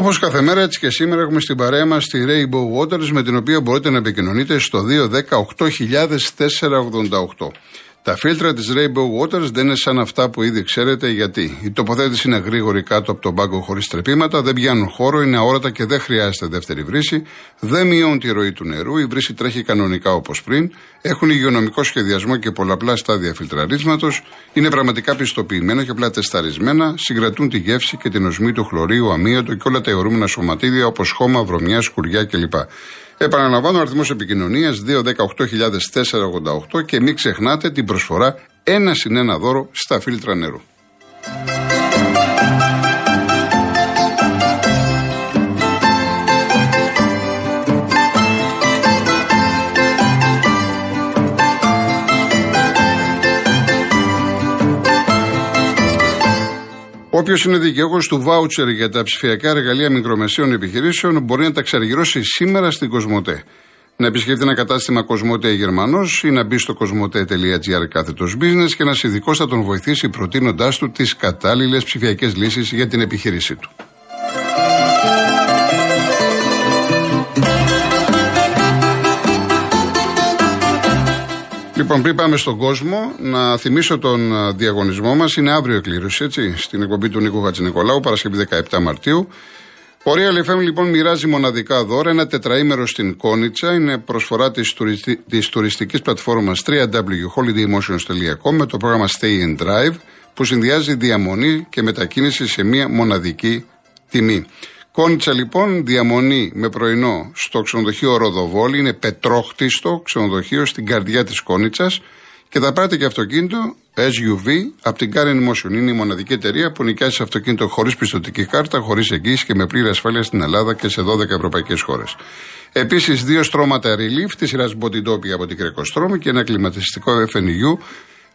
Όπως κάθε μέρα, έτσι και σήμερα έχουμε στην παρέα μας τη Rainbow Waters με την οποία μπορείτε να επικοινωνείτε στο 210-8000-488. Τα φίλτρα της Rainbow Waters δεν είναι σαν αυτά που ήδη ξέρετε γιατί. Η τοποθέτηση είναι γρήγορη κάτω από τον πάγκο χωρίς τρεπήματα, δεν πιάνουν χώρο, είναι αόρατα και δεν χρειάζεται δεύτερη βρύση, δεν μειώνουν τη ροή του νερού, η βρύση τρέχει κανονικά όπως πριν, έχουν υγειονομικό σχεδιασμό και πολλαπλά στάδια φιλτραρίσματος, είναι πραγματικά πιστοποιημένα και απλά τεσταρισμένα, συγκρατούν τη γεύση και την οσμή του χλωρίου, αμύωτο και όλα τα αιωρούμενα σωματίδια όπως χώμα, βρωμιά, σκουριά κλπ. Επαναλαμβάνω, ο αριθμός επικοινωνίας 218.488 και μην ξεχνάτε την προσφορά ένα συν ένα δώρο στα φίλτρα νερού. Όποιος είναι δικαιούχος του βάουτσερ για τα ψηφιακά εργαλεία μικρομεσαίων επιχειρήσεων μπορεί να τα ξαργυρώσει σήμερα στην Κοσμοτέ. Να επισκεφτεί ένα κατάστημα Κοσμοτέ Γερμανός ή να μπει στο κοσμοτέ.gr κάθετος business και ένας ειδικός θα τον βοηθήσει προτείνοντάς του τις κατάλληλες ψηφιακές λύσεις για την επιχείρησή του. Λοιπόν, πριν πάμε στον κόσμο, να θυμίσω τον διαγωνισμό μας. Είναι αύριο η κλήρωση, έτσι, στην εκπομπή του Νίκου Χατζηνικολάου, Παρασκευή 17 Μαρτίου. Ο Real FM λοιπόν μοιράζει μοναδικά δώρα ένα τετραήμερο στην Κόνιτσα. Είναι προσφορά της τουριστι... της τουριστικής πλατφόρμας www.holidaymotions.com με το πρόγραμμα Stay and Drive που συνδυάζει διαμονή και μετακίνηση σε μία μοναδική τιμή. Κόνιτσα λοιπόν, διαμονή με πρωινό στο ξενοδοχείο Ροδοβόλη, είναι πετρόχτιστο ξενοδοχείο στην καρδιά της Κόνιτσας και θα πάρετε και αυτοκίνητο SUV από την Karen Motion. Είναι η μοναδική εταιρεία που νοικιάζει αυτοκίνητο χωρίς πιστωτική κάρτα, χωρίς εγγύηση και με πλήρη ασφάλεια στην Ελλάδα και σε 12 ευρωπαϊκές χώρες. Επίσης, δύο στρώματα relief της σειράς Body από την Κρεκοστρώμη και ένα κλιματιστικό FNU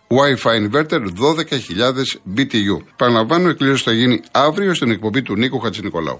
Wi-Fi inverter 12.000 BTU. Παραλαμβάνω, η κλήρωση θα γίνει αύριο στην εκπομπή του Νίκου Χατζηνικολάου.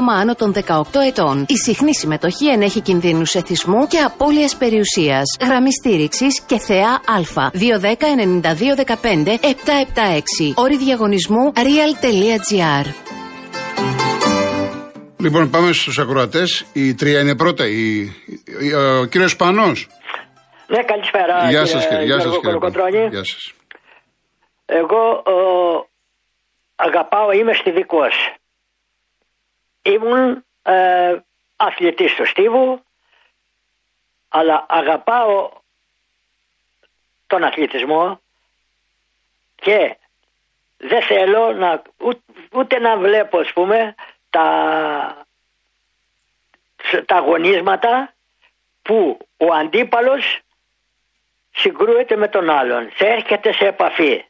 άτομα άνω των 18 ετών. Η συχνή συμμετοχή ενέχει κινδύνους εθισμού και απώλειας περιουσίας. Γραμμή στήριξης και θεά Α. 210-9215-776. Όρη διαγωνισμού real.gr. Λοιπόν, πάμε στους ακροατές. Η τρία είναι πρώτα. Η, ο κύριος Πανός. Ναι, καλησπέρα. Γεια σας, κύριε. Γεια σας, κύριε. Γεια σας. Εγώ ο, αγαπάω, είμαι στιβικός ήμουν ε, αθλητής του Στίβου αλλά αγαπάω τον αθλητισμό και δεν θέλω να, ούτε, να βλέπω ας πούμε τα, τα αγωνίσματα που ο αντίπαλος συγκρούεται με τον άλλον, θα έρχεται σε επαφή.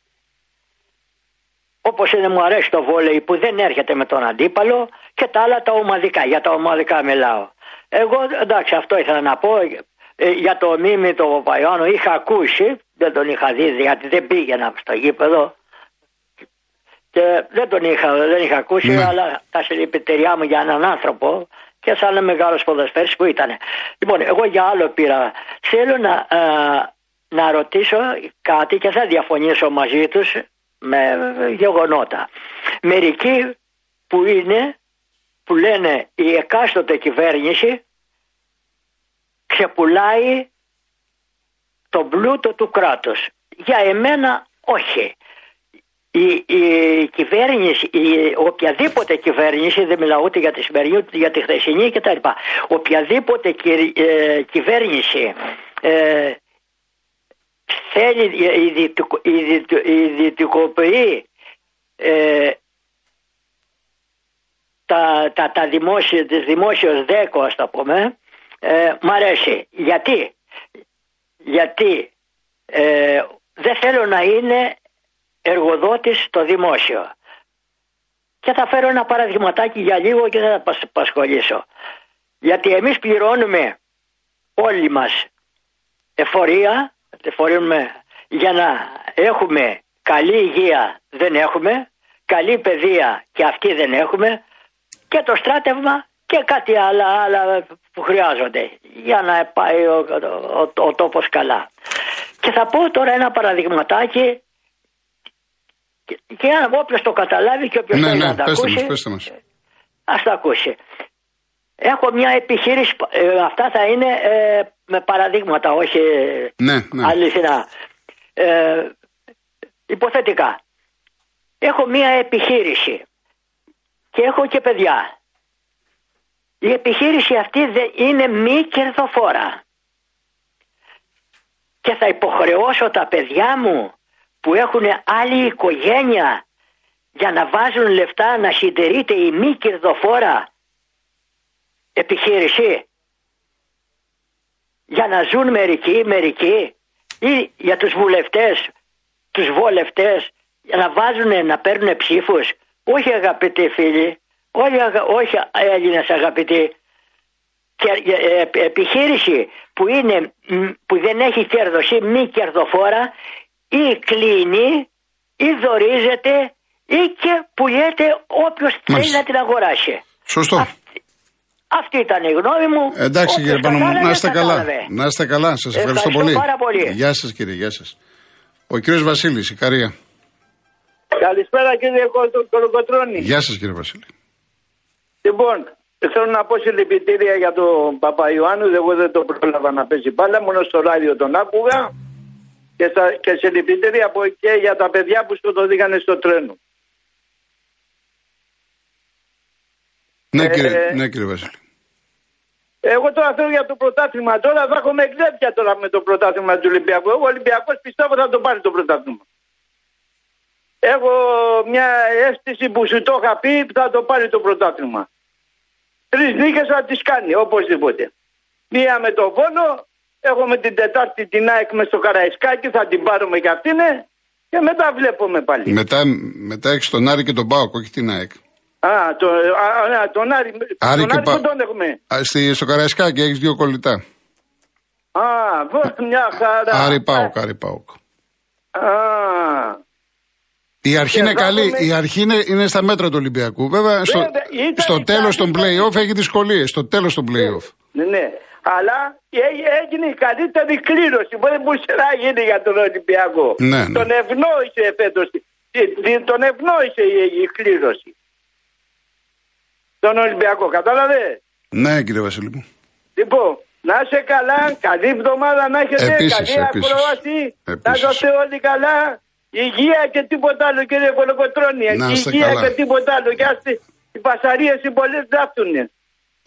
Όπως είναι μου αρέσει το βόλεϊ που δεν έρχεται με τον αντίπαλο και τα άλλα τα ομαδικά. Για τα ομαδικά μιλάω. Εγώ εντάξει αυτό ήθελα να πω. Ε, για το Μίμη το Παπαϊάνο είχα ακούσει, δεν τον είχα δει γιατί δεν πήγαινα στο γήπεδο και δεν τον είχα, δεν είχα ακούσει, ναι. αλλά τα συλληπιτήριά μου για έναν άνθρωπο και σαν ένα μεγάλος ποδοσφαίρι που ήταν. Λοιπόν, εγώ για άλλο πήρα. Θέλω να, ε, να ρωτήσω κάτι και θα διαφωνήσω μαζί τους με γεγονότα. Μερικοί που είναι, που λένε η εκάστοτε κυβέρνηση ξεπουλάει τον πλούτο του κράτους. Για εμένα όχι. Η, η κυβέρνηση, η, οποιαδήποτε κυβέρνηση, δεν μιλάω ούτε για τη σημερινή ούτε για τη χθεσινή κτλ. Οποιαδήποτε ε, κυβέρνηση ε, θέλει ιδιωτικοποιεί ε, τα, τα, τα δημόσια, τις δημόσιες δέκο ας το πούμε ε, μ' αρέσει. Γιατί, γιατί ε, δεν θέλω να είναι εργοδότης το δημόσιο. Και θα φέρω ένα παραδειγματάκι για λίγο και δεν θα απασχολήσω. Γιατί εμείς πληρώνουμε όλοι μας εφορία, εφορούμε για να έχουμε καλή υγεία δεν έχουμε, καλή παιδεία και αυτή δεν έχουμε και το στράτευμα και κάτι άλλα, άλλα που χρειάζονται για να πάει ο, ο, ο, τόπος καλά. Και θα πω τώρα ένα παραδειγματάκι και, αν όποιος το καταλάβει και όποιος ναι, θέλει ναι, να τα ακούσει, μας, ας τα ακούσει. Έχω μια επιχείρηση, ε, αυτά θα είναι ε, με παραδείγματα, όχι ναι, ναι. αληθινά. Ε, υποθετικά. Έχω μια επιχείρηση και έχω και παιδιά. Η επιχείρηση αυτή είναι μη κερδοφόρα. Και θα υποχρεώσω τα παιδιά μου που έχουν άλλη οικογένεια για να βάζουν λεφτά να συντηρείται η μη κερδοφόρα επιχείρηση. Για να ζουν μερικοί, μερικοί ή για τους βουλευτές, τους βολευτές για να βάζουν να παίρνουν ψήφους. Όχι αγαπητοί φίλοι, όχι, όχι Έλληνες αγαπητοί. Και, ε, ε, επιχείρηση που, είναι, που δεν έχει κέρδος ή μη κερδοφόρα ή κλείνει ή δορίζεται ή και πουλιέται όποιος θέλει να την αγοράσει. Σωστό. Αυτή ήταν η γνώμη μου. Εντάξει κύριε Πανωμό, να είστε καλά. Να είστε καλά, σας ευχαριστώ, ευχαριστώ πολύ. πάρα πολύ. Γεια σας κύριε, γεια σας. Ο κύριος Βασίλης, η Καρία. Καλησπέρα κύριε Κολοκοτρώνη. Γεια σας κύριε Βασίλη. Λοιπόν, θέλω να πω συλληπιτήρια για τον Παπαϊωάννου. Εγώ δεν το πρόλαβα να παίζει μπάλα, μόνο στο ράδιο τον άκουγα. Και, στα, και συλληπιτήρια από και για τα παιδιά που σκοτωθήκανε στο τρένο. Ναι, κύριε, ε, ναι κύριε Βασίλη. Εγώ τώρα θέλω για το πρωτάθλημα. Τώρα θα έχουμε εκδέπια τώρα με το πρωτάθλημα του Ολυμπιακού. Εγώ ο Ολυμπιακός πιστεύω θα το πάρει το πρωτάθλημα. Έχω μια αίσθηση που σου το είχα πει θα το πάρει το πρωτάθλημα. Τρεις νίκες θα τις κάνει οπωσδήποτε. Μία με τον Βόνο, έχουμε την Τετάρτη την ΑΕΚ μες στο Καραϊσκάκι, θα την πάρουμε και αυτήν και μετά βλέπουμε πάλι. Μετά, μετά έχεις τον Άρη και τον Πάοκ, όχι την ΑΕΚ. Α, το, α, α, τον Άρη, Άρη τον Άρη πα... τον έχουμε. Α, στη, στο Καραϊσκάκι έχεις δύο κολλητά. Α, μια χαρά. Άρη Πάοκ, Άρη Πάοκ. Α, η αρχή είναι καλή. Η αρχή είναι, είναι στα μέτρα του Ολυμπιακού. Βέβαια, στο, στο τέλος των play-off έχει δυσκολίες. Στο τέλος των play-off. Ναι, ναι. Αλλά έγινε η καλύτερη κλήρωση. Μπορεί να γίνει για τον Ολυμπιακό. Ναι, ναι. Τον ευνόησε φέτος. Τον ευνόησε η, η κλήρωση. Τον Ολυμπιακό, κατάλαβε; Ναι, κύριε Βασίλη μου. Λοιπόν, να είσαι καλά, καλή εβδομάδα να έχετε, επίσης, καλή επίσης, ακρόαση, επίσης. να είστε όλοι καλά. Υγεία και τίποτα άλλο κύριε Κολοκοτρώνη. Υγεία καλά. και τίποτα άλλο. Και άστε, οι πασαρίες οι πολλές δάφτουν.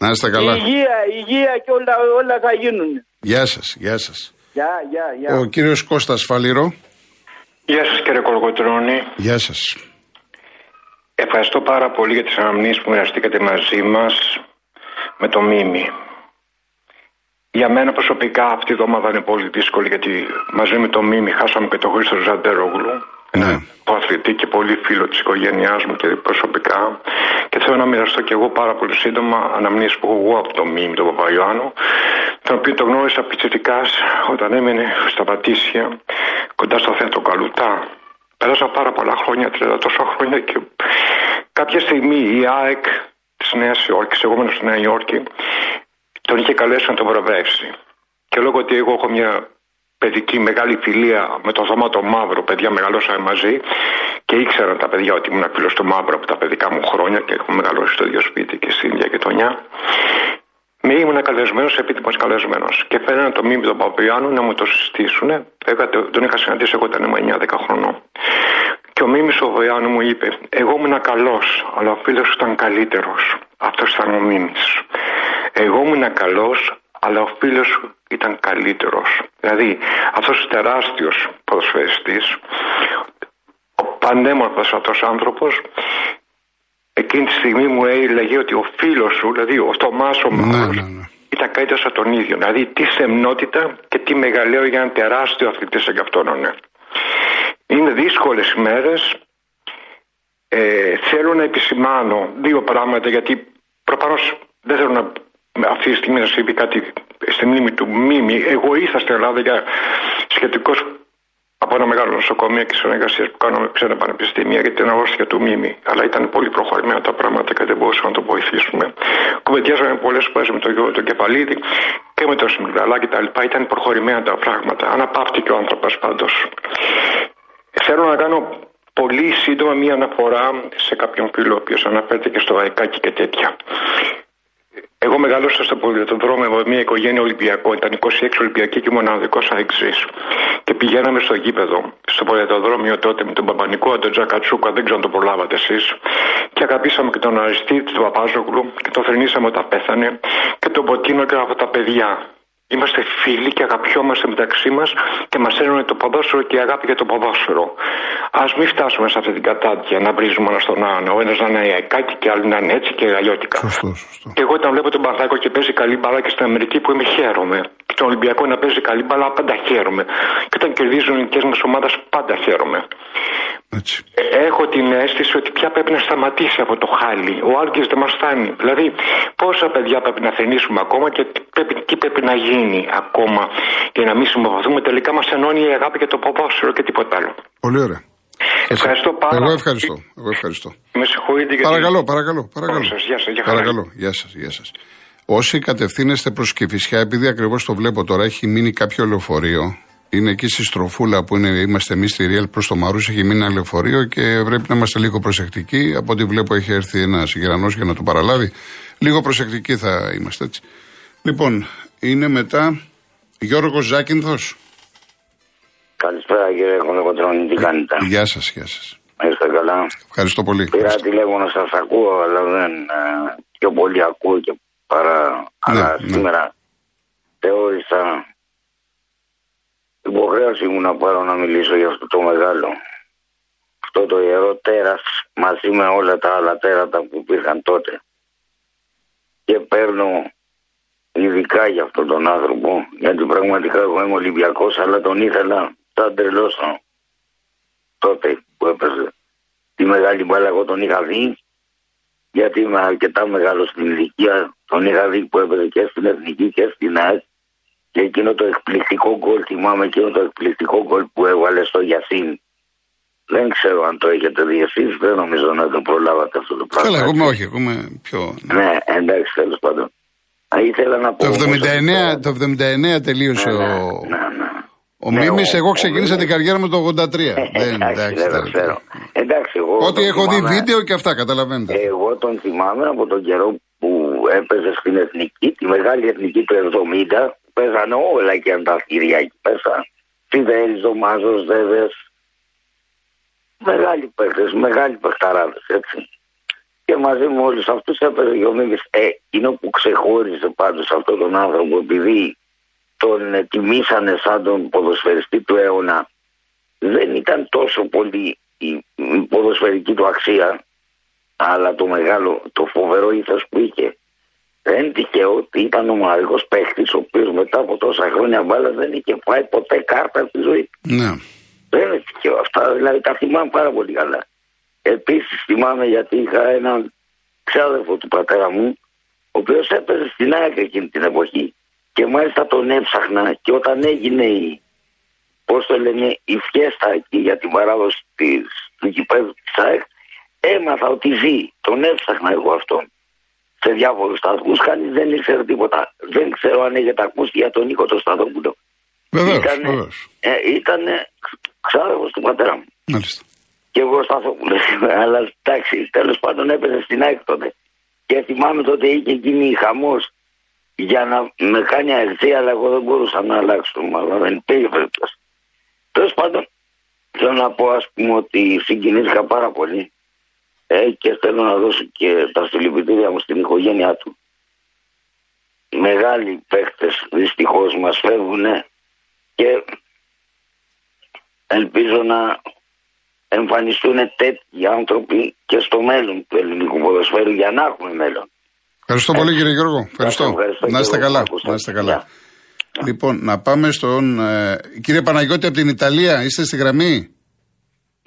Να είστε καλά. Υγεία, υγεία και όλα, όλα θα γίνουν. Γεια σας, γεια σας. Γεια, γεια, γεια. Ο κύριος Κώστας Φαλήρο. Γεια σας κύριε Κολοκοτρώνη. Γεια σας. Ευχαριστώ πάρα πολύ για τις αναμνήσεις που μοιραστήκατε μαζί μας με το Μίμη. Για μένα προσωπικά αυτή η εβδομάδα είναι πολύ δύσκολη γιατί μαζί με το Μίμη χάσαμε και τον Χρήστο Ζαντέρογλου. Ναι. Αθλητή και πολύ φίλο της οικογένειάς μου και προσωπικά. Και θέλω να μοιραστώ και εγώ πάρα πολύ σύντομα αναμνήσεις που έχω εγώ από το Μίμη, τον Παπαϊωάννου, τον οποίο τον γνώρισα πιτσιτικάς όταν έμενε στα Πατήσια κοντά στο θέατρο Καλουτά. Πέρασα πάρα πολλά χρόνια, 30 τόσα χρόνια και κάποια στιγμή η ΑΕΚ της Νέας Υόρκης, εγώ μένω στη Νέα Υόρκη, τον είχε καλέσει να τον βραβεύσει. Και λόγω ότι εγώ έχω μια παιδική μεγάλη φιλία με το Θωμά το Μαύρο, παιδιά μεγαλώσαμε μαζί και ήξεραν τα παιδιά ότι ήμουν φίλος του Μαύρο από τα παιδικά μου χρόνια και έχω μεγαλώσει στο ίδιο σπίτι και στην ίδια γειτονιά. Με ήμουν καλεσμένος, επίτιμο καλεσμένος. Και φαίνεται το μήνυμα του Παπιάνου να μου το συστήσουν. Βέβαια τον είχα συναντήσει εγώ όταν ήμουν 9-10 χρονών. Και ο Μίμη ο Βοιάνου μου είπε: Εγώ ήμουν καλός, αλλά ο φίλος ήταν καλύτερος. Αυτός ήταν ο Μίμη. Εγώ ήμουν καλός, αλλά ο φίλος σου ήταν καλύτερος. Δηλαδή αυτός ο τεράστιος ποδοσφαιριστής, ο πανέμορφος αυτός άνθρωπος, εκείνη τη στιγμή μου έλεγε ότι ο φίλος σου, δηλαδή ο Θωμάς ο Μαύρος, ναι, ναι, ναι. ήταν καλύτερος από τον ίδιο. Δηλαδή τι σεμνότητα και τι μεγαλείο για έναν τεράστιο αθλητή σαν κι αυτόν. Ναι. Είναι δύσκολες ημέρες. Ε, θέλω να επισημάνω δύο πράγματα γιατί προφανώς δεν θέλω να αυτή τη στιγμή να συμβεί κάτι στη μνήμη του Μίμη. Εγώ ήρθα στην Ελλάδα για σχετικώ από ένα μεγάλο νοσοκομείο και συνεργασία που κάναμε ξένα πανεπιστήμια για την αρρώστια του Μίμη. Αλλά ήταν πολύ προχωρημένα τα πράγματα και δεν μπορούσαμε να το βοηθήσουμε. Κουβεντιάζαμε πολλές φορές με τον Γιώργο τον Κεφαλίδη και με τον Σιμιγδαλά και τα λοιπά. Ήταν προχωρημένα τα πράγματα. Αναπαύτηκε ο άνθρωπος πάντως. Θέλω να κάνω πολύ σύντομα μία αναφορά σε κάποιον φίλο ο οποίος αναφέρθηκε και στο Βαϊκάκι και τέτοια. Εγώ μεγάλωσα στο πολιτοδρόμιο με μια οικογένεια Ολυμπιακό. Ήταν 26 Ολυμπιακοί και μοναδικό αεξή. Και πηγαίναμε στο γήπεδο, στο πολιτοδρόμιο τότε με τον Παπανικό, τον Τζακατσούκα, δεν ξέρω αν το προλάβατε εσείς. Και αγαπήσαμε και τον Αριστή, τον Παπάζογλου και τον θρυνήσαμε όταν πέθανε. Και τον Ποτίνο και από τα παιδιά. Είμαστε φίλοι και αγαπιόμαστε μεταξύ μας και μας ένωνε το ποδόσφαιρο και η αγάπη για το ποδόσφαιρο. Α μην φτάσουμε σε αυτή την κατάδια να βρίζουμε ένα στον άλλον. Ο ένας να είναι αεκάκι και άλλο να είναι έτσι και αλλιώτικα. Σωστό, σωστό. Και εγώ όταν βλέπω τον Παναθάκο και παίζει καλή μπάλα και στην Αμερική που είμαι χαίρομαι. Και τον Ολυμπιακό να παίζει καλή μπάλα πάντα χαίρομαι. Και όταν κερδίζουν οι ελληνικές μας ομάδες πάντα χαίρομαι. Έτσι. Έχω την αίσθηση ότι πια πρέπει να σταματήσει από το χάλι. Ο Άλκη δεν μας φτάνει. Δηλαδή, πόσα παιδιά πρέπει να θενήσουμε ακόμα και τι πρέπει, τι πρέπει να γίνει ακόμα για να μην συμμορφωθούμε. Τελικά μας ενώνει η αγάπη για το ποδόσφαιρο και τίποτα άλλο. Πολύ ωραία. Ευχαριστώ πάρα Εγώ ευχαριστώ. Εγώ ευχαριστώ. Με συγχωρείτε γιατί. Παρακαλώ, παρακαλώ. παρακαλώ. Γεια σας, γεια σας, γεια χαρά. παρακαλώ. Γεια σας, γεια σας. Όσοι κατευθύνεστε προς Κηφισιά, επειδή ακριβώς το βλέπω τώρα, έχει μείνει κάποιο λεωφορείο. Είναι εκεί στη στροφούλα που είναι, είμαστε εμείς στη Ριέλ προς το Μαρούσι, έχει μείνει ένα λεωφορείο και πρέπει να είμαστε λίγο προσεκτικοί. Από ό,τι βλέπω έχει έρθει ένας Γερανός για να το παραλάβει. Λίγο προσεκτικοί θα είμαστε έτσι. Λοιπόν, είναι μετά Γιώργος Ζάκυνθος. Καλησπέρα κύριε Κονοκοτρώνη, τι κάνετε; Γεια σας, γεια σας. Είστε καλά; Ευχαριστώ πολύ. Πήρα τηλέφωνο, σας ακούω, αλλά δεν. ε, πιο πολύ ακούω και παρά. αλλά ναι. σήμερα θεώρησα υποχρέωση μου να πάρω να μιλήσω για αυτό το μεγάλο. Αυτό το ιερό τέρας μαζί με όλα τα άλλα τέρατα που υπήρχαν τότε. Και παίρνω ειδικά για αυτόν τον άνθρωπο, γιατί πραγματικά εγώ είμαι Ολυμπιακός, αλλά τον ήθελα σαν τρελός τότε που έπαιζε. Τη μεγάλη μπάλα εγώ τον είχα δει, γιατί είμαι αρκετά μεγάλος στην ηλικία, τον είχα δει που έπαιζε και στην Εθνική και στην ΑΕΚ. Και εκείνο το εκπληκτικό γκολ, θυμάμαι εκείνο το εκπληκτικό γκολ που έβαλε στο Γιασίν. Δεν ξέρω αν το έχετε δει εσείς, δεν νομίζω να το προλάβατε αυτό το πράγμα. Καλά, εγώ είμαι όχι, εγώ είμαι πιο. Ναι, εντάξει, τέλος πάντων. Α, ήθελα να πω. Το όμως 79, αυτό- το 79 τελείωσε Ναι, ο. ναι, ναι. Ο Ναι, Μίμης, ο- εγώ ο ξεκίνησα Μίμης- την καριέρα μου το 83. δεν, Εντάξει, εντάξει, δεν το τώρα. ξέρω. Εντάξει, εγώ. Ό,τι τον έχω δει θυμάμαι- βίντεο και αυτά, καταλαβαίνετε. Εγώ τον θυμάμαι από τον καιρό που έπαιζε στην εθνική, τη μεγάλη εθνική του 70. Παίζανε όλα εκεί αν τα Κυριακή. Πέσα Φιδέλης, Δωμάζος, Δέδες. Μεγάλοι παίχτες, μεγάλοι παιχταράδες, έτσι. Και μαζί με όλους αυτούς έπαιζε και ο Μίμης. Ε, εκείνο που ξεχώριζε πάντως αυτόν τον άνθρωπο, επειδή τον ε, τιμήσανε σαν τον ποδοσφαιριστή του αιώνα, δεν ήταν τόσο πολύ η, η ποδοσφαιρική του αξία, αλλά το μεγάλο, το φοβερό ήθος που είχε. Δεν είναι τυχαίο ότι ήταν ο μοναδικός παίχτης ο οποίος μετά από τόσα χρόνια μπάλα δεν είχε φάει ποτέ κάρτα στη ζωή του. Ναι. Δεν είναι τυχαίο αυτά, δηλαδή τα θυμάμαι πάρα πολύ καλά. Επίσης θυμάμαι γιατί είχα έναν ξάδερφο του πατέρα μου, ο οποίος έπαιζε στην ΑΕΚ εκείνη την εποχή. Και μάλιστα τον έψαχνα και όταν έγινε η, πώς το λένε, η φιέστα εκεί για την παράδοση της, του γηπέδου της ΑΕΚ, έμαθα ότι ζει. Τον έψαχνα εγώ αυτόν. Σε διάφορους σταθμούς, κανείς δεν ήξερε τίποτα. Δεν ξέρω αν έχετε ακούσει για τον Νίκο τον Σταθόπουλο. Βεβαίως, Ήτανε- βεβαίως. ε, ήτανε ξάδερφος του πατέρα μου. Μάλιστα. Και εγώ Σταθόπουλος είμαι, αλλά εντάξει, τέλος πάντων έπαιζε στην ΑΕΚ τότε. Και θυμάμαι τότε είχε γίνει χαμός για να με κάνει αεξή, αλλά εγώ δεν μπορούσα να αλλάξω. Μάλλον δεν υπήρχε περίπτωση. Τέλος πάντων, θέλω να πω, ας πούμε, ότι συγκινήθηκα πάρα πολύ ε, και θέλω να δώσω και τα συλληπιτήρια μου στην οικογένειά του. Οι μεγάλοι παίχτε δυστυχώς μας φεύγουν και ελπίζω να εμφανιστούν τέτοιοι άνθρωποι και στο μέλλον του ελληνικού ποδοσφαίρου για να έχουμε μέλλον. Ευχαριστώ πολύ κύριε Γιώργο. Ευχαριστώ. ευχαριστώ Να είστε και εγώ καλά. που άκουσα. Να είστε καλά. Γεια. Λοιπόν, να πάμε στον. Ε, κύριε Παναγιώτη από την Ιταλία, είστε στη γραμμή;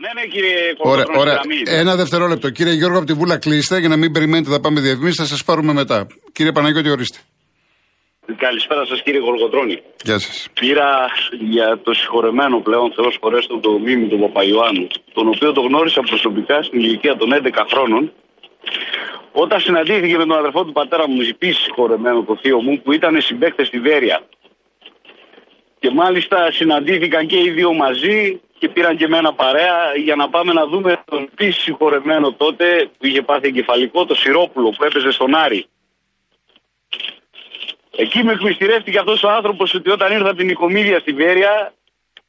Ναι, ναι, κύριε Ωραία, Κολοκοτρώνη, ωραία. γραμμή. Ένα δευτερόλεπτο. Κύριε Γιώργο, από τη Βούλα κλείστε για να μην περιμένετε, θα πάμε διαφημίσει, θα σας πάρουμε μετά. Κύριε Παναγιώτη, ορίστε. Καλησπέρα σας, κύριε Κολοκοτρώνη. Γεια σας. Πήρα για το συγχωρεμένο πλέον Θεός χωρέστο το μίμη του Παπαϊωάννου, τον οποίο το γνώρισα προσωπικά στην ηλικία των 11 χρόνων, όταν συναντήθηκε με τον αδερφό του πατέρα μου, επίση συγχωρεμένο το θείο μου, που ήταν συμπαίκτες στη Βέρεια. Και μάλιστα συναντήθηκαν και οι δύο μαζί και πήραν και εμένα παρέα για να πάμε να δούμε τον επίση συγχωρεμένο τότε που είχε πάθει εγκεφαλικό, το Σιρόπουλο που έπαιζε στον Άρη. Εκεί με εκμυστηρεύτηκε αυτός ο άνθρωπος ότι όταν ήρθα από την οικομίδια στη Βέρεια,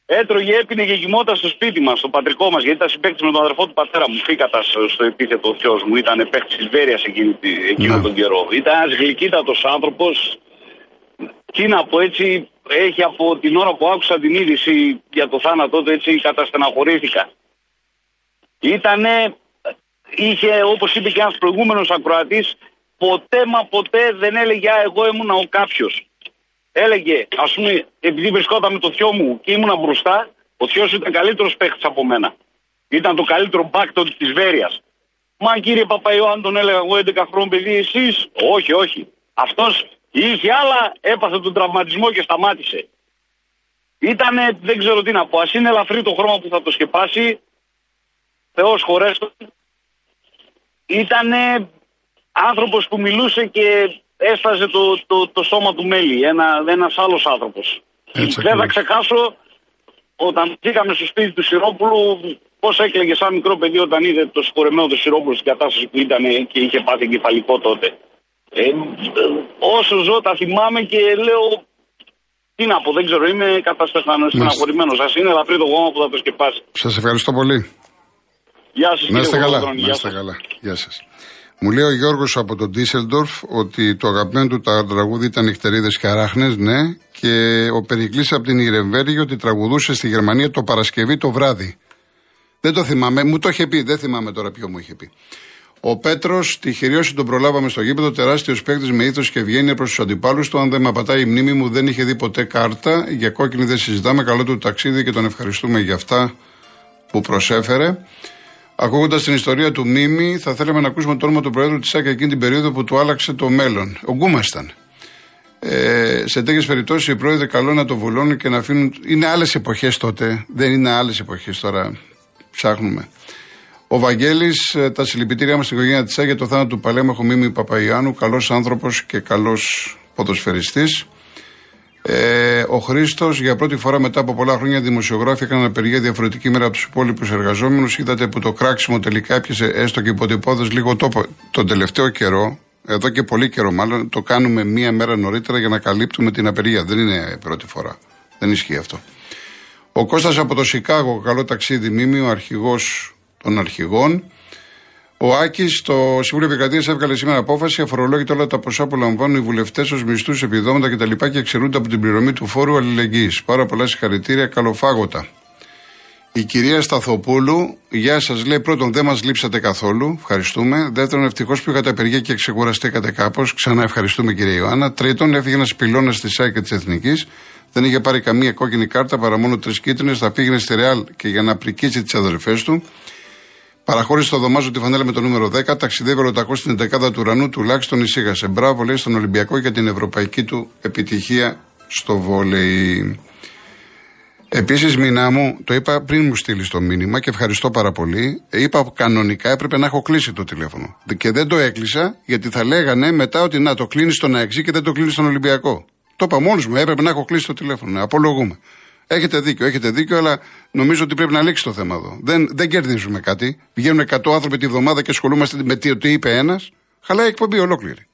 έτρωγε, έπινε και κοιμόταν στο σπίτι μας, στο πατρικό μας, γιατί ήταν συμπαίκτης με τον αδερφό του πατέρα μου. Φύκατας στο, στο επίθετο θείος μου, ήταν παίκτης της Βέρειας εκείνο Ναι. τον καιρό. Ήταν ένας γλυκύτατος άνθρωπος. Τι να πω έτσι, έχει από την ώρα που άκουσα την είδηση για το θάνατό του, έτσι καταστεναχωρήθηκα. Ήτανε, είχε όπως είπε και ένας προηγούμενος ακροατής, ποτέ μα ποτέ δεν έλεγε «Α, εγώ ήμουνα ο κάποιος. Έλεγε, ας πούμε, επειδή βρισκόταν με το θείο μου και ήμουνα μπροστά, ο θείος ήταν καλύτερος παίχτης από μένα. Ήταν το καλύτερο μπάκτο της Βέρειας. Μα κύριε Παπαϊωάννη τον έλεγα εγώ 11 χρόνια παιδί, εσείς. Όχι, όχι. Αυτός είχε άλλα, έπαθε τον τραυματισμό και σταμάτησε. Ήτανε, δεν ξέρω τι να πω, ας είναι ελαφρύ το χρώμα που θα το σκεπάσει. Θεός χωρέστο. Ήτανε άνθρωπος που μιλούσε και έσφαζε το, το, το σώμα του μέλι. Ένα, ένας άλλος άνθρωπος. Έτσι Δεν θα ακριβώς. ξεχάσω όταν πήγαμε στο σπίτι του Σιρόπουλου πώς έκλαιγε σαν μικρό παιδί όταν είδε το συγχωρεμένο του Σιρόπουλου στην κατάσταση που ήταν και είχε πάθει εγκεφαλικό τότε. Ε, ε, όσο ζω τα θυμάμαι και λέω τι να πω, δεν ξέρω, είμαι καταστασμένος, στεναχωρημένος. Ας είναι ελαφρύ το γόμα που θα το σκεπάσει. Σας ευχαριστώ πολύ. Γεια σας Να κύριε είστε καλά. Κολοκοτρώνη, Να γεια είστε σας. καλά. Γεια σας. Μου λέει ο Γιώργος από τον Ντίσσελντορφ ότι το αγαπημένο του τα τραγούδι ήταν Νυχτερίδες και Αράχνες, ναι. Και ο Περικλής από την Ιρεμβέργη ότι τραγουδούσε στη Γερμανία το Παρασκευή το βράδυ. Δεν το θυμάμαι, μου το είχε πει, δεν θυμάμαι τώρα ποιο μου είχε πει. Ο Πέτρος, τυχερή όσοι τον προλάβαμε στο γήπεδο, τεράστιος παίκτης με ήθος και ευγένεια προς τους αντιπάλους του. Αν δεν με απατάει η μνήμη μου, δεν είχε δει ποτέ κάρτα. Για κόκκινη δεν συζητάμε. Καλό του ταξίδι και τον ευχαριστούμε για αυτά που προσέφερε. Ακούγοντας την ιστορία του Μίμη, θα θέλαμε να ακούσουμε το όνομα του Προέδρου της ΣΑΚ εκείνη την περίοδο που του άλλαξε το μέλλον. Ο Γκούμα ήταν. Ε, σε τέτοιες περιπτώσεις οι πρόεδροι καλό να το βουλώνουν και να αφήνουν. Είναι άλλες εποχές τότε. Δεν είναι άλλες εποχές τώρα. Ψάχνουμε. Ο Βαγγέλης, τα συλληπιτήριά μας στην οικογένεια της ΣΑΚ για το θάνατο του παλέμαχου Μίμη Παπαϊάνου. Καλός άνθρωπος και καλός ποδοσφαιριστής. Ε, ο Χρήστος, για πρώτη φορά μετά από πολλά χρόνια, δημοσιογράφοι έκαναν απεργία διαφορετική μέρα από τους υπόλοιπους εργαζόμενους. Είδατε που το κράξιμο τελικά έπιασε έστω και υποτυπώδε λίγο τόπο. Τον τελευταίο καιρό, εδώ και πολύ καιρό μάλλον, το κάνουμε μία μέρα νωρίτερα για να καλύπτουμε την απεργία. Δεν είναι πρώτη φορά. Δεν ισχύει αυτό. Ο Κώστας από το Σικάγο, καλό ταξίδι μίμη, ο αρχηγός των αρχηγών. Ο Άκης, στο Συμβούλιο Επικρατείας, έβγαλε σήμερα απόφαση αφορολόγητα όλα τα ποσά που λαμβάνουν οι βουλευτές ως μισθούς, επιδόματα κτλ. και εξαιρούνται από την πληρωμή του φόρου αλληλεγγύης. Πάρα πολλά συγχαρητήρια, καλοφάγωτα. Η κυρία Σταθοπούλου, γεια σας, λέει πρώτον, δεν μας λείψατε καθόλου. Ευχαριστούμε. Δεύτερον, ευτυχώς που είχατε απεργία και ξεκουραστήκατε κάπως. Ξανά ευχαριστούμε, κυρία Ιωάννα. Τρίτον, έφυγε ένας πυλώνας τη ΣΑΕ και της Εθνικής. Δεν είχε πάρει καμία κόκκινη κάρτα παρά μόνο τρεις κίτρινες. Θα πήγαινε στη Ρεάλ και για να πρικίσει τις αδερφές του. Παραχώρησε το δωμάζο τη φανέλα με το νούμερο 10. Ταξιδεύει ολοτακώς στην 11η του ουρανού, τουλάχιστον εισήγασε. Μπράβο, λέει στον Ολυμπιακό για την ευρωπαϊκή του επιτυχία στο βόλεϊ. Επίσης, μηνά μου, το είπα πριν μου στείλεις το μήνυμα και ευχαριστώ πάρα πολύ. Είπα κανονικά έπρεπε να έχω κλείσει το τηλέφωνο. Και δεν το έκλεισα γιατί θα λέγανε μετά ότι να το κλείνεις στον ΑΕΞΙ και δεν το κλείνεις στον Ολυμπιακό. Το είπα μόνος μου, έπρεπε να έχω κλείσει το τηλέφωνο. Ναι, απολογούμε. Έχετε δίκιο, έχετε δίκιο, αλλά νομίζω ότι πρέπει να λήξει το θέμα εδώ. Δεν, δεν κερδίζουμε κάτι. Βγαίνουν 100 άνθρωποι τη βδομάδα και ασχολούμαστε με τι, τι είπε ένας. Χαλάει η εκπομπή ολόκληρη.